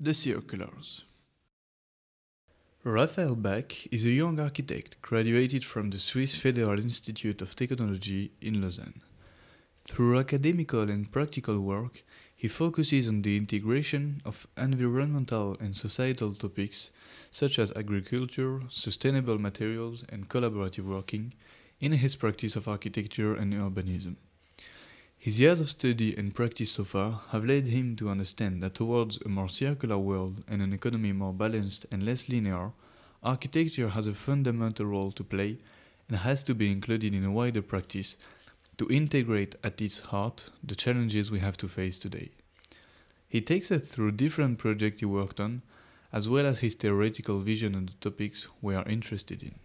The Circulars. Raphael Bach is a young architect graduated from the Swiss Federal Institute of Technology in Lausanne. Through academical and practical work, he focuses on the integration of environmental and societal topics such as agriculture, sustainable materials, and collaborative working in his practice of architecture and urbanism. His years of study and practice so far have led him to understand that towards a more circular world and an economy more balanced and less linear, architecture has a fundamental role to play and has to be included in a wider practice to integrate at its heart the challenges we have to face today. He takes us through different projects he worked on, as well as his theoretical vision on the topics we are interested in.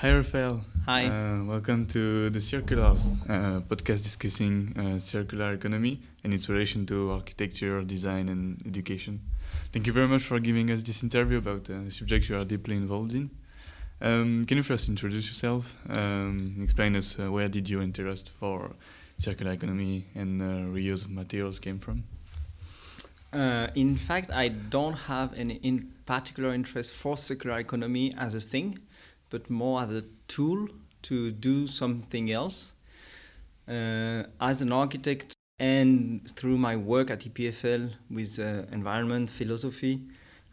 Hi, Raphael. Hi. Uh, welcome to the Circulars uh, podcast discussing uh, circular economy and its relation to architecture, design, and education. Thank you very much for giving us this interview about uh, a subject you are deeply involved in. Um, can you first introduce yourself? Um, explain us uh, where did your interest for circular economy and uh, reuse of materials came from? Uh, in fact, I don't have any in particular interest for circular economy as a thing, but more as a tool to do something else. Uh, as an architect and through my work at EPFL with uh, environment philosophy,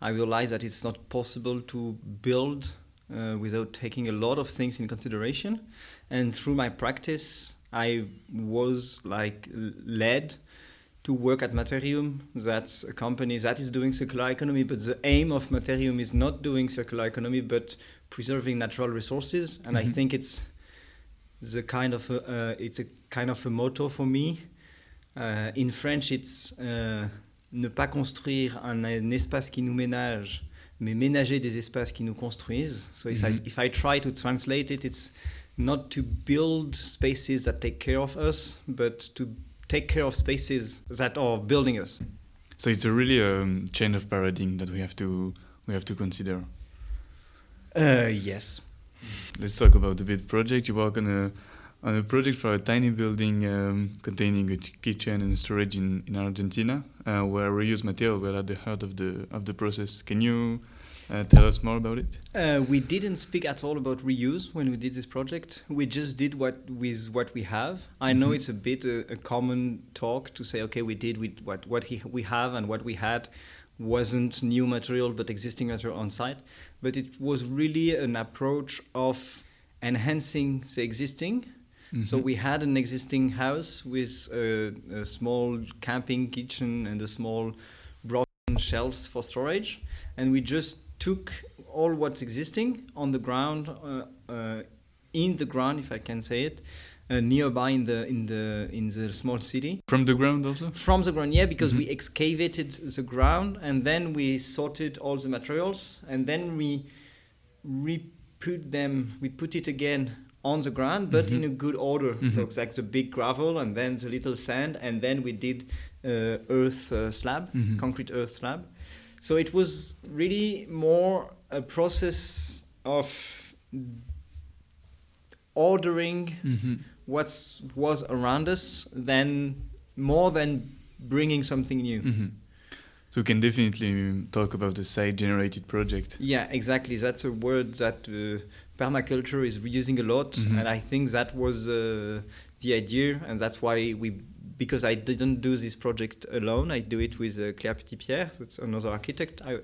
I realized that it's not possible to build uh, without taking a lot of things in consideration. And through my practice, I was like led to work at Materiuum. That's a company that is doing circular economy, but the aim of Materiuum is not doing circular economy, but preserving natural resources. And mm-hmm. I think it's the kind of a, uh, it's a kind of a motto for me. Uh, in French, it's uh, ne pas construire un, un, espace qui nous ménage, mais ménager des espaces qui nous construisent. So mm-hmm. if, I, mm-hmm. if I try to translate it, it's not to build spaces that take care of us, but to take care of spaces that are building us. So it's a really um, change of paradigm that we have to we have to consider. Uh, yes. Let's talk about the bit project. You work on a on a project for a tiny building um, containing a kitchen and storage in, in Argentina, uh, where reused material were at the heart of the of the process. Can you uh, tell us more about it. Uh, we didn't speak at all about reuse when we did this project. We just did what with what we have. I know mm-hmm. it's a bit a, a, common talk to say, okay, we did with what what he, we have and what we had wasn't new material but existing material on site. But it was really an approach of enhancing the existing. Mm-hmm. So we had an existing house with a, a small camping kitchen and a small broken shelves for storage, and we just took all what's existing on the ground, uh, uh, in the ground, if I can say it, uh, nearby in the in the in the small city. From the ground also. From the ground, yeah, because mm-hmm. we excavated the ground and then we sorted all the materials and then we re put them, we put it again on the ground, but mm-hmm. in a good order. Mm-hmm. So it's like the big gravel and then the little sand, and then we did uh, earth uh, slab, mm-hmm. concrete earth slab. So it was really more a process of ordering mm-hmm. what was around us than more than bringing something new. Mm-hmm. So we can definitely talk about the site-generated project. Yeah, exactly. That's a word that uh, permaculture is using a lot, mm-hmm. and I think that was uh, the idea, and that's why we because I didn't do this project alone. I do it with uh, Claire Petit-Pierre, that's another architect I,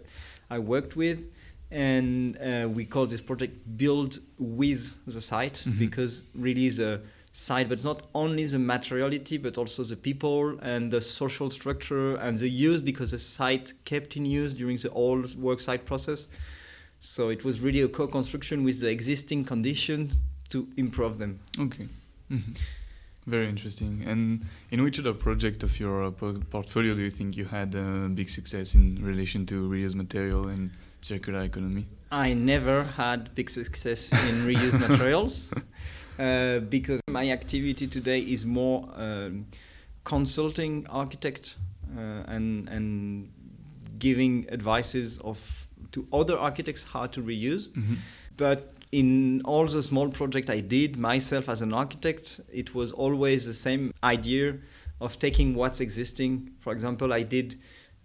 I worked with. And uh, we call this project Build with the site mm-hmm. because really the site, but not only the materiality, but also the people and the social structure and the use because the site kept in use during the whole work site process. So it was really a co-construction with the existing conditions to improve them. Okay. Mm-hmm. Very interesting. And in which other project of your uh, portfolio do you think you had uh, big success in relation to reused material and circular economy? I never had big success in reused materials uh, because my activity today is more um, consulting architect uh, and and giving advices of to other architects how to reuse. Mm-hmm. But in all the small project I did myself as an architect, it was always the same idea of taking what's existing. For example, I did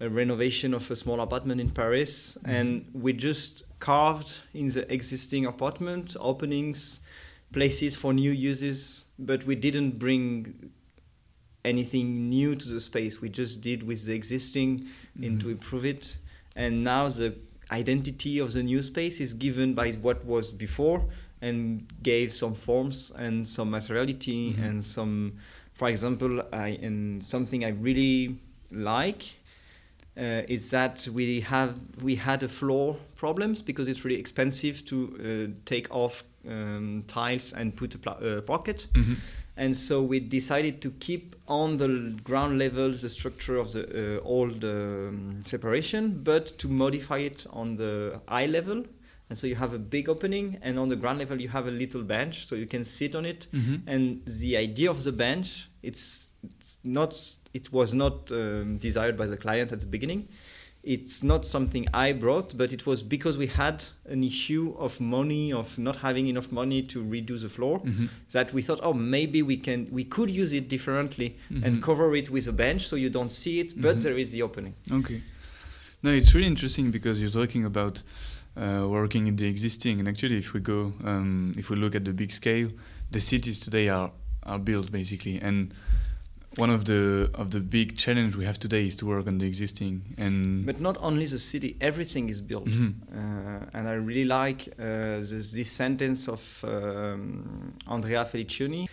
a renovation of a small apartment in Paris, Mm-hmm. and we just carved in the existing apartment openings, places for new uses, but we didn't bring anything new to the space. We just did with the existing and to improve it. And now the identity of the new space is given by what was before and gave some forms and some materiality Mhm. and some for example I and something I really like uh, is that we have we had a floor problems because it's really expensive to uh, take off um, tiles and put a pla- uh, pocket Mhm. and so we decided to keep on the ground level the structure of the uh, old um, separation but to modify it on the eye level and so you have a big opening and on the ground level you have a little bench so you can sit on it Mhm. and the idea of the bench it's, it's not it was not um, desired by the client at the beginning it's not something i brought but it was because we had an issue of money of not having enough money to redo the floor Mhm. that we thought oh maybe we can we could use it differently Mhm. and cover it with a bench so you don't see it but Mhm. there is the opening Okay. No, it's really interesting because you're talking about uh, working in the existing, and actually, if we go, um, if we look at the big scale, the cities today are are built basically, and one of the of the big challenge we have today is to work on the existing, and but not only the city everything is built Mhm. uh, and i really like uh, this, this sentence of um, andrea felicioni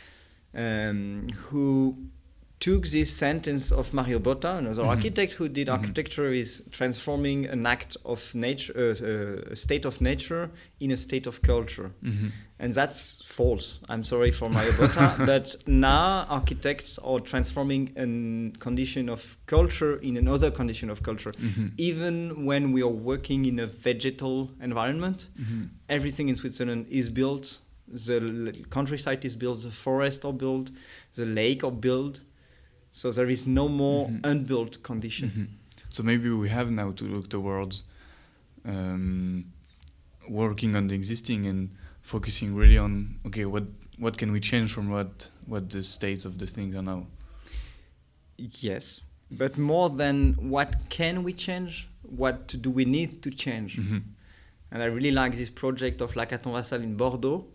um, who took this sentence of Mario Botta, another Mhm. architect who did Mhm. architecture, is transforming an act of nature, uh, uh, a state of nature, in a state of culture, Mhm. And that's false. I'm sorry for Mario Botta, but now architects are transforming a condition of culture in another condition of culture. Mhm. Even when we are working in a vegetal environment, Mhm. everything in Switzerland is built. The countryside is built, the forest are built, the lake are built. So there is no more Mhm. unbuilt condition. Mhm. So maybe we have now to look towards um, working on the existing and focusing really on okay, what what can we change from what what the states of the things are now. Yes, but more than what can we change, what do we need to change? Mhm. And I really like this project of Lacaton Vassal in Bordeaux,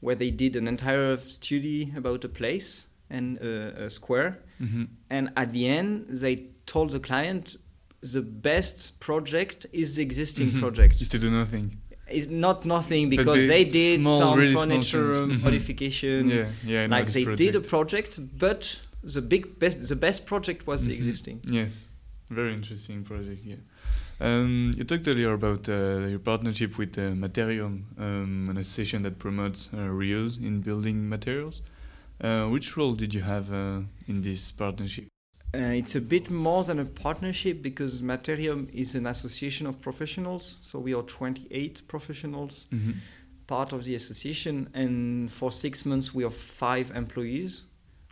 where they did an entire study about a place and a, a square. Mhm. And at the end, they told the client the best project is the existing Mhm. project. Just to do nothing. It's not nothing because the they did small, some really furniture. Mhm. modification. Yeah, yeah. Like they did a project. project, but the big best, the best project was the Mhm. existing. Yes, very interesting project. Yeah. Um, you talked earlier about uh, your partnership with uh, Materiuum, um, an association that promotes uh, reuse in building materials. Uh, which role did you have uh, in this partnership? Uh, it's a bit more than a partnership because Materiuum is an association of professionals. So we are 28 professionals, Mm-hmm. part of the association, and for six months we have five employees,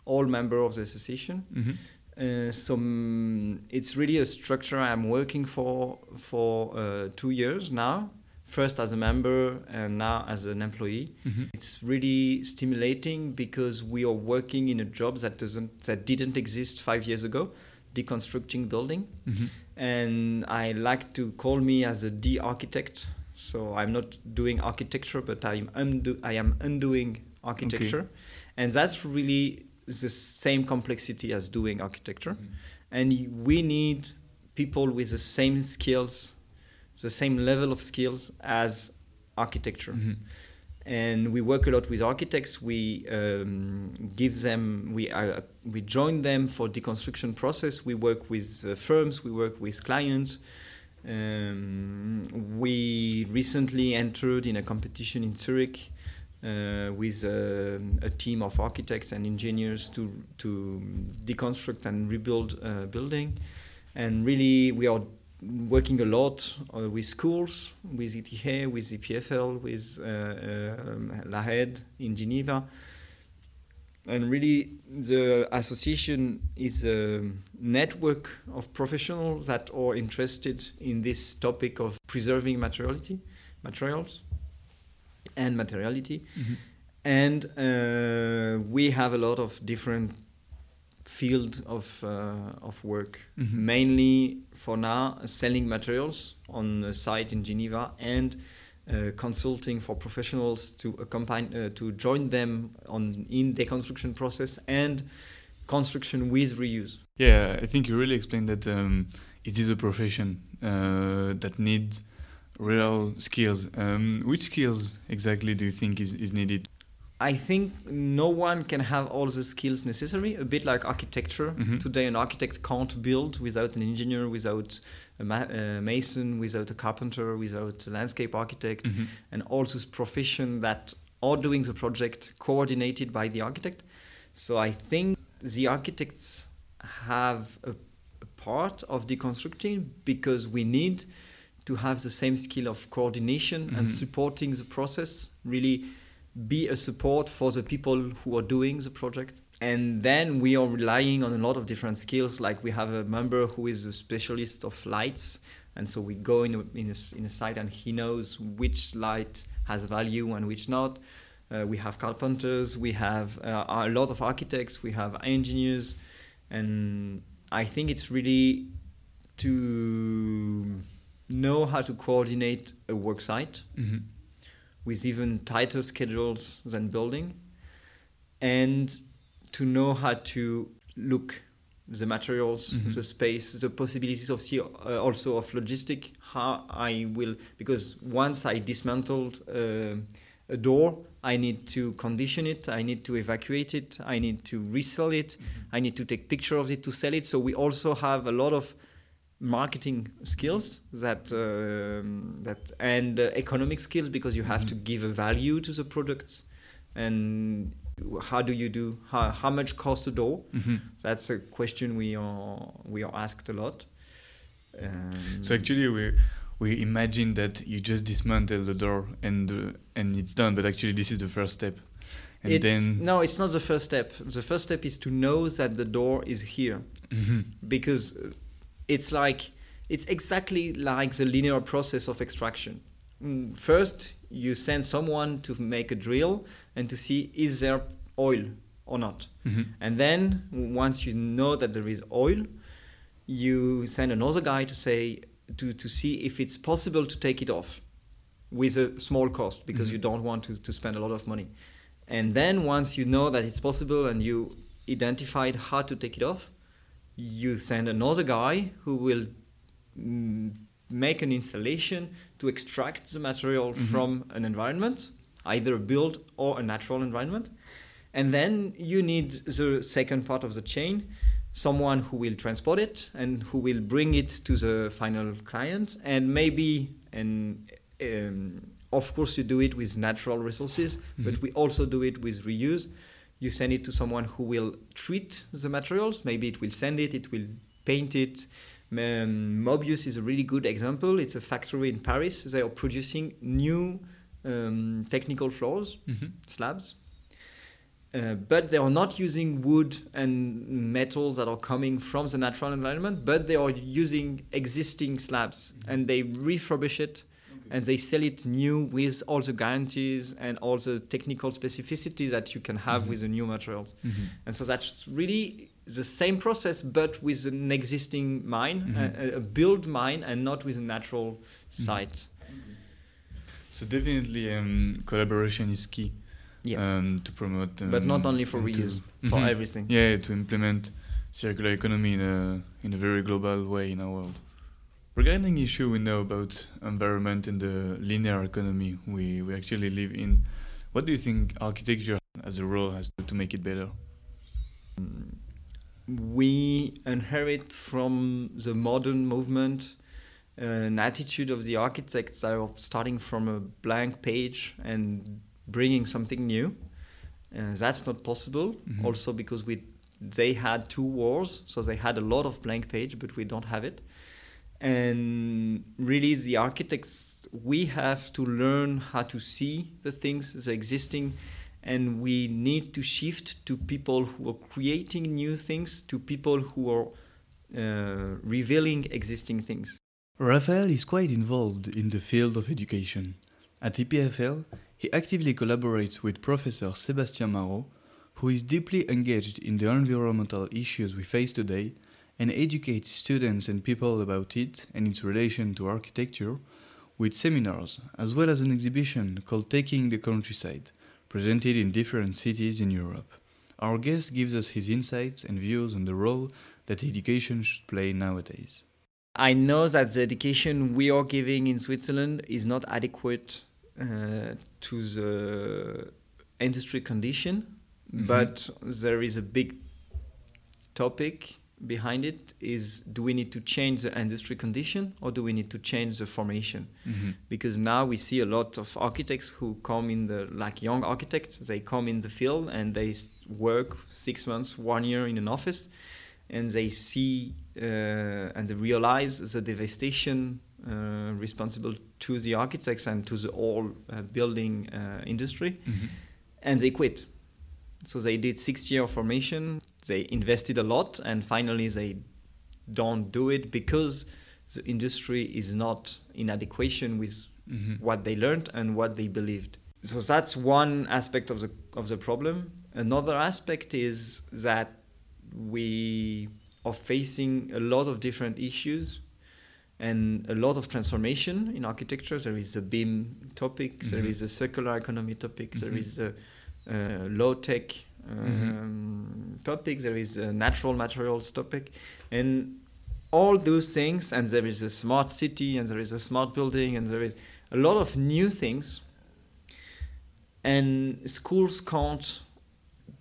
all member of the association. Mm-hmm. Uh, so mm, it's really a structure I'm working for for uh, two years now. First as a member and now as an employee. Mm-hmm. It's really stimulating because we are working in a job that doesn't that didn't exist five years ago, deconstructing building. Mm-hmm. And I like to call me as a de-architect. So I'm not doing architecture, but I'm undo- I am undoing architecture, and that's really the same complexity as doing architecture. And we need people with the same skills, the same level of skills as architecture Mm-hmm. and we work a lot with architects. We um, give them, we uh, we join them for deconstruction process. We work with uh, firms, we work with clients. Um, we recently entered in a competition in Zurich uh, with uh, a team of architects and engineers to to deconstruct and rebuild a building. And really, we are working a lot uh, with schools, with ETH, with EPFL, with uh, um, La Haide in Geneva. And really, the association is a network of professionals that are interested in this topic of preserving materiality, materials, and materiality. Mm-hmm. And uh, we have a lot of different field of uh, of work. Mhm. Mainly for now, selling materials on a site in Geneva and uh, consulting for professionals to accompany uh, to join them on in the construction process and construction with reuse. Yeah, I think you really explained that um, it is a profession uh, that needs real skills. Um, which skills exactly do you think is, is needed? I think no one can have all the skills necessary. A bit like architecture. Mhm. Today, an architect can't build without an engineer, without a ma- uh, mason, without a carpenter, without a landscape architect, Mhm. and all those professions that are doing the project coordinated by the architect. So I think the architects have a, a part of deconstructing because we need to have the same skill of coordination and Mhm. supporting the process. Really be a support for the people who are doing the project. And then we are relying on a lot of different skills. Like we have a member who is a specialist of lights, and so we go in a, in a, in a site and he knows which light has value and which not. Uh, we have carpenters, we have uh, a lot of architects, we have engineers, and I think it's really to know how to coordinate a work site Mhm. With even tighter schedules than building and to know how to look the materials Mhm. the space the possibilities of see, uh, also of logistic how i will because once i dismantled uh, a door i need to condition it i need to evacuate it i need to resell it i need to take picture of it to sell it so we also have a lot of marketing skills that um, that and uh, economic skills because you have Mhm. to give a value to the products and how do you do how, how much cost a door Mhm. that's a question we are we are asked a lot um, So actually, we we imagine that you just dismantle the door and uh, and it's done, but actually this is the first step, and it's, then no it's not the first step the first step is to know that the door is here Mhm. because uh, it's like it's exactly like the linear process of extraction. Mm, First, you send someone to make a drill and to see is there oil or not. Mhm. And then once you know that there is oil, you send another guy to say to, to see if it's possible to take it off with a small cost because Mhm. you don't want to, to spend a lot of money. And then once you know that it's possible and you identified how to take it off, you send another guy who will mm, make an installation to extract the material Mhm. from an environment, either a built or a natural environment. And then you need the second part of the chain, someone who will transport it and who will bring it to the final client. And maybe, and um, of course, you do it with natural resources, but Mhm. we also do it with reuse. You send it to someone who will treat the materials. Maybe it will send it, it will paint it. Um, Mobius is a really good example. It's a factory in Paris. They are producing new um, technical floors Mhm. slabs. Uh, but they are not using wood and metals that are coming from the natural environment, but they are using existing slabs and they refurbish it and they sell it new with all the guarantees and all the technical specificities that you can have Mhm. with the new materials. Mhm. And so that's really the same process, but with an existing mine, Mhm. a, a build mine, and not with a natural Mhm. site. So definitely, um, collaboration is key Yeah. um, to promote. Um, but not only for and to- reuse, for Mhm. everything. Yeah, to implement circular economy in a in a very global way in our world. Regarding issue we know about environment and the linear economy we, we actually live in, what do you think architecture as a role has to, to make it better? we inherit from the modern movement an attitude of the architects that are starting from a blank page and bringing something new. Uh, that's not possible. Mhm. Also because we they had two wars, so they had a lot of blank page, but we don't have it. And really, the architects we have to learn how to see the things, the existing and we need to shift to people who are creating new things to people who are uh, revealing existing things Raphael is quite involved in the field of education. At EPFL, he actively collaborates with Professor Sébastien Marot, who is deeply engaged in the environmental issues we face today and educates students and people about it and its relation to architecture with seminars as well as an exhibition called Taking the Country's Side, presented in different cities in Europe. Our guest gives us his insights and views on the role that education should play nowadays. I know that the education we are giving in Switzerland is not adequate uh, to the industry condition, mm-hmm. but there is a big topic behind it is do we need to change the industry condition or do we need to change the formation mm-hmm. because now we see a lot of architects who come in the like young architects they come in the field and they work six months one year in an office and they see uh, and they realize the devastation uh, responsible to the architects and to the whole uh, building uh, industry mm-hmm. and they quit so they did six year formation they invested a lot and finally they don't do it because the industry is not in adequation with mm-hmm. what they learned and what they believed so that's one aspect of the of the problem another aspect is that we are facing a lot of different issues and a lot of transformation in architecture. There is the BIM topic, mm-hmm. there is the circular economy topic, mm-hmm. there is the uh, low tech mm-hmm. um, topic, there is a natural materials topic, and all those things. And there is a smart city, and there is a smart building, and there is a lot of new things. And schools can't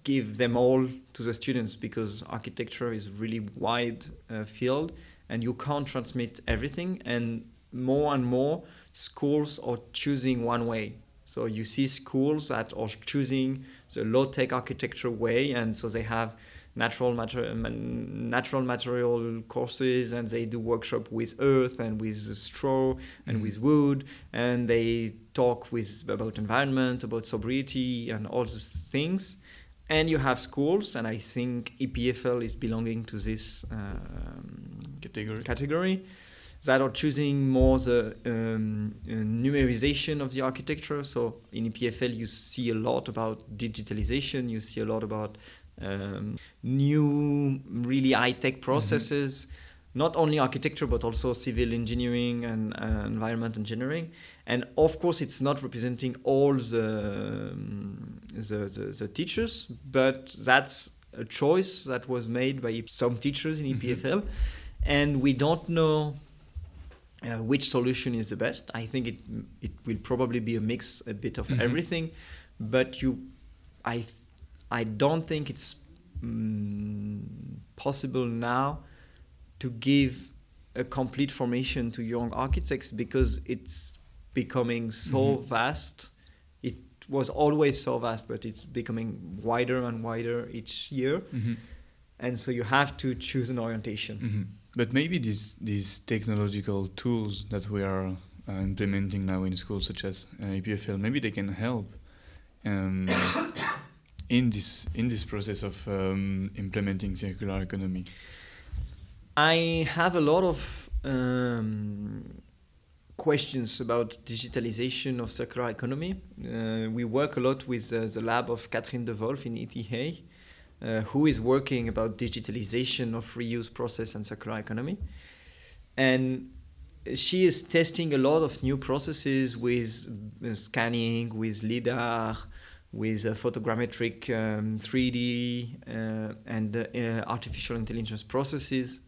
give them all to the students because architecture is really wide uh, field and you can't transmit everything and more and more schools are choosing one way so you see schools that are choosing the low tech architecture way and so they have natural matter natural material courses and they do workshop with earth and with straw and mm-hmm. with wood and they talk with about environment about sobriety and all those things and you have schools, and I think EPFL is belonging to this um, category. category that are choosing more the um, uh, numerization of the architecture. So in EPFL, you see a lot about digitalization. You see a lot about um, new, really high-tech processes. Mm-hmm not only architecture but also civil engineering and uh, environment engineering and of course it's not representing all the, um, the, the, the teachers but that's a choice that was made by some teachers in EPFL mm-hmm. and we don't know uh, which solution is the best I think it it will probably be a mix a bit of mm-hmm. everything but you I I don't think it's mm, possible now to give a complete formation to young architects because it's becoming so mm-hmm. vast. It was always so vast, but it's becoming wider and wider each year. Mm-hmm. And so you have to choose an orientation. But maybe these these technological tools that we are uh, implementing now in schools, such as uh, maybe they can help um, in this in this process of um, implementing circular economy. I have a lot of um, questions about digitalization of circular economy. Uh, we work a lot with uh, the lab of Catherine de Wolf in ETH, uh, who is working about digitalization of reuse process and circular economy. And she is testing a lot of new processes with uh, scanning, with LIDAR, with uh, photogrammetric um, 3D uh, and artificial intelligence processes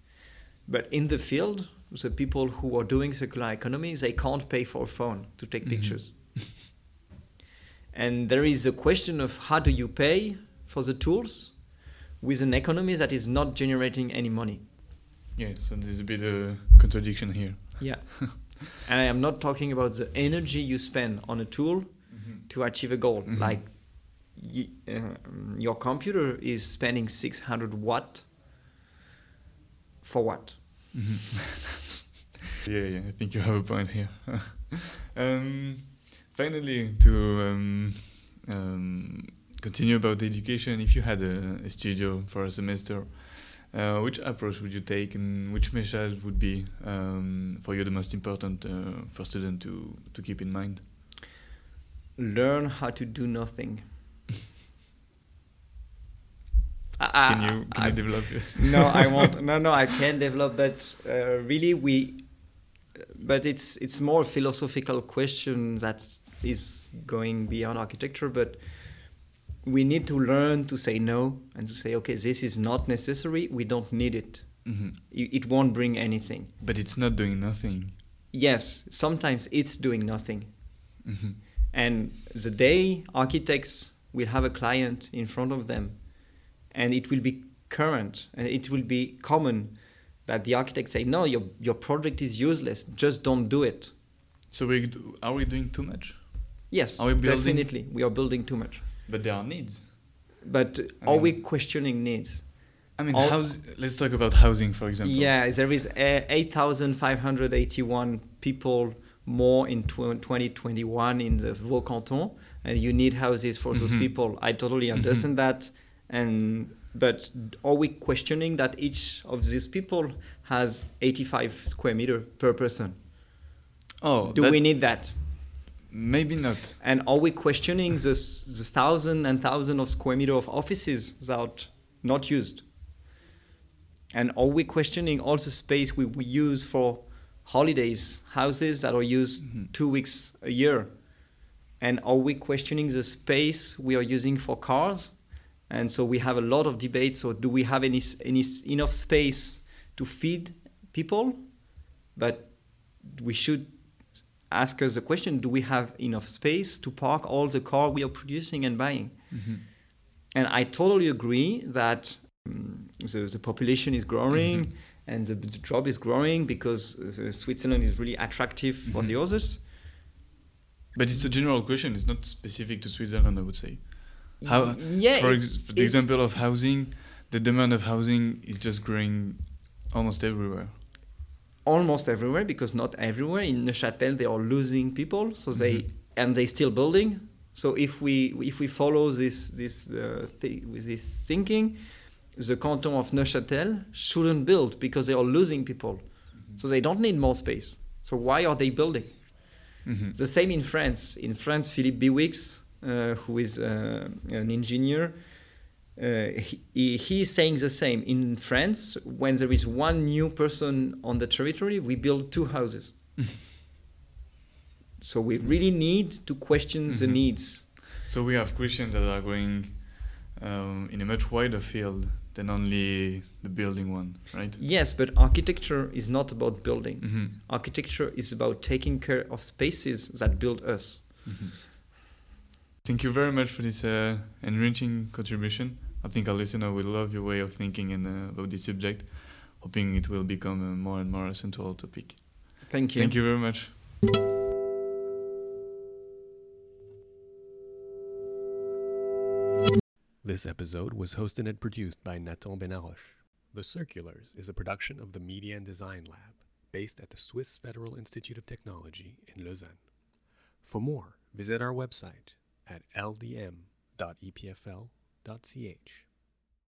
but in the field, the people who are doing circular economy, they can't pay for a phone to take mm-hmm. pictures. and there is a question of how do you pay for the tools with an economy that is not generating any money. Yeah, so there's a bit of contradiction here. Yeah. and I am not talking about the energy you spend on a tool mm-hmm. to achieve a goal. Mm-hmm. Like y- uh, your computer is spending 600 watt for what? Mm-hmm. yeah, yeah, I think you have a point here. um, finally, to um, um, continue about education, if you had a, a studio for a semester, uh, which approach would you take, and which measures would be um, for you the most important uh, for students to to keep in mind? Learn how to do nothing. I- Can you can I- you develop? no, I won't. No, no, I can develop, but uh, really, we. But it's it's more a philosophical question that is going beyond architecture. But we need to learn to say no and to say, okay, this is not necessary. We don't need it. Mhm. It, won't bring anything. But it's not doing nothing. Yes, sometimes it's doing nothing. Mhm. And the day architects will have a client in front of them, and it will be current and it will be common that the architects say, no, your, your project is useless, just don't do it. So we are we doing too much? Yes, Are we building- definitely, we are building too much. But there are needs. But I are we questioning needs? I mean, All- house, let's talk about housing, for example. Yeah, there is uh, 8,581 people more in tw- 2021 in the Vaud canton, and you need houses for those Mhm. people. I totally understand that, and but are we questioning that each of these people has 85 square meter per person? Oh, Do that- we need that? Maybe not. And are we questioning the, the thousand and thousand of square meter of offices that not used? And are we questioning all the space we, we use for holidays, houses that are used Mhm. two weeks a year? And are we questioning the space we are using for cars? And so we have a lot of debates. So do we have any, any enough space to feed people? But we should ask us the question: Do we have enough space to park all the car we are producing and buying? Mhm. And I totally agree that um, the, the population is growing Mhm. and the, the job is growing because uh, Switzerland is really attractive for Mhm. the others. But it's a general question. It's not specific to Switzerland, I would say. How, yeah, for, ex- for the example of housing, the demand of housing is just growing almost everywhere. Almost everywhere because not everywhere. In Neuchâtel they are losing people so they Mhm. and they still building. So if we if we follow this this uh, th- with this thinking the canton of Neuchâtel shouldn't build because they are losing people. So they don't need more space. So why are they building? Mhm. the same in France. In France Philippe Bihouix uh, who is uh, an engineer uh, he, he is saying the same. In France, when there is one new person on the territory, we build two houses. so we really need to question the Mhm. needs. So we have questions that are going um, in a much wider field than only the building one, right? Yes, but architecture is not about building. Mhm. Architecture is about taking care of spaces that build us. Mhm. Thank you very much for this uh, enriching contribution. I think our listener will love your way of thinking and, uh, about this subject, hoping it will become a more and more a central topic. Thank you. Thank you very much. This episode was hosted and produced by Nathan Bennaroch. The Circulars is a production of the Media and Design Lab, based at the Swiss Federal Institute of Technology in Lausanne. For more, visit our website at ldm.epfl.ch.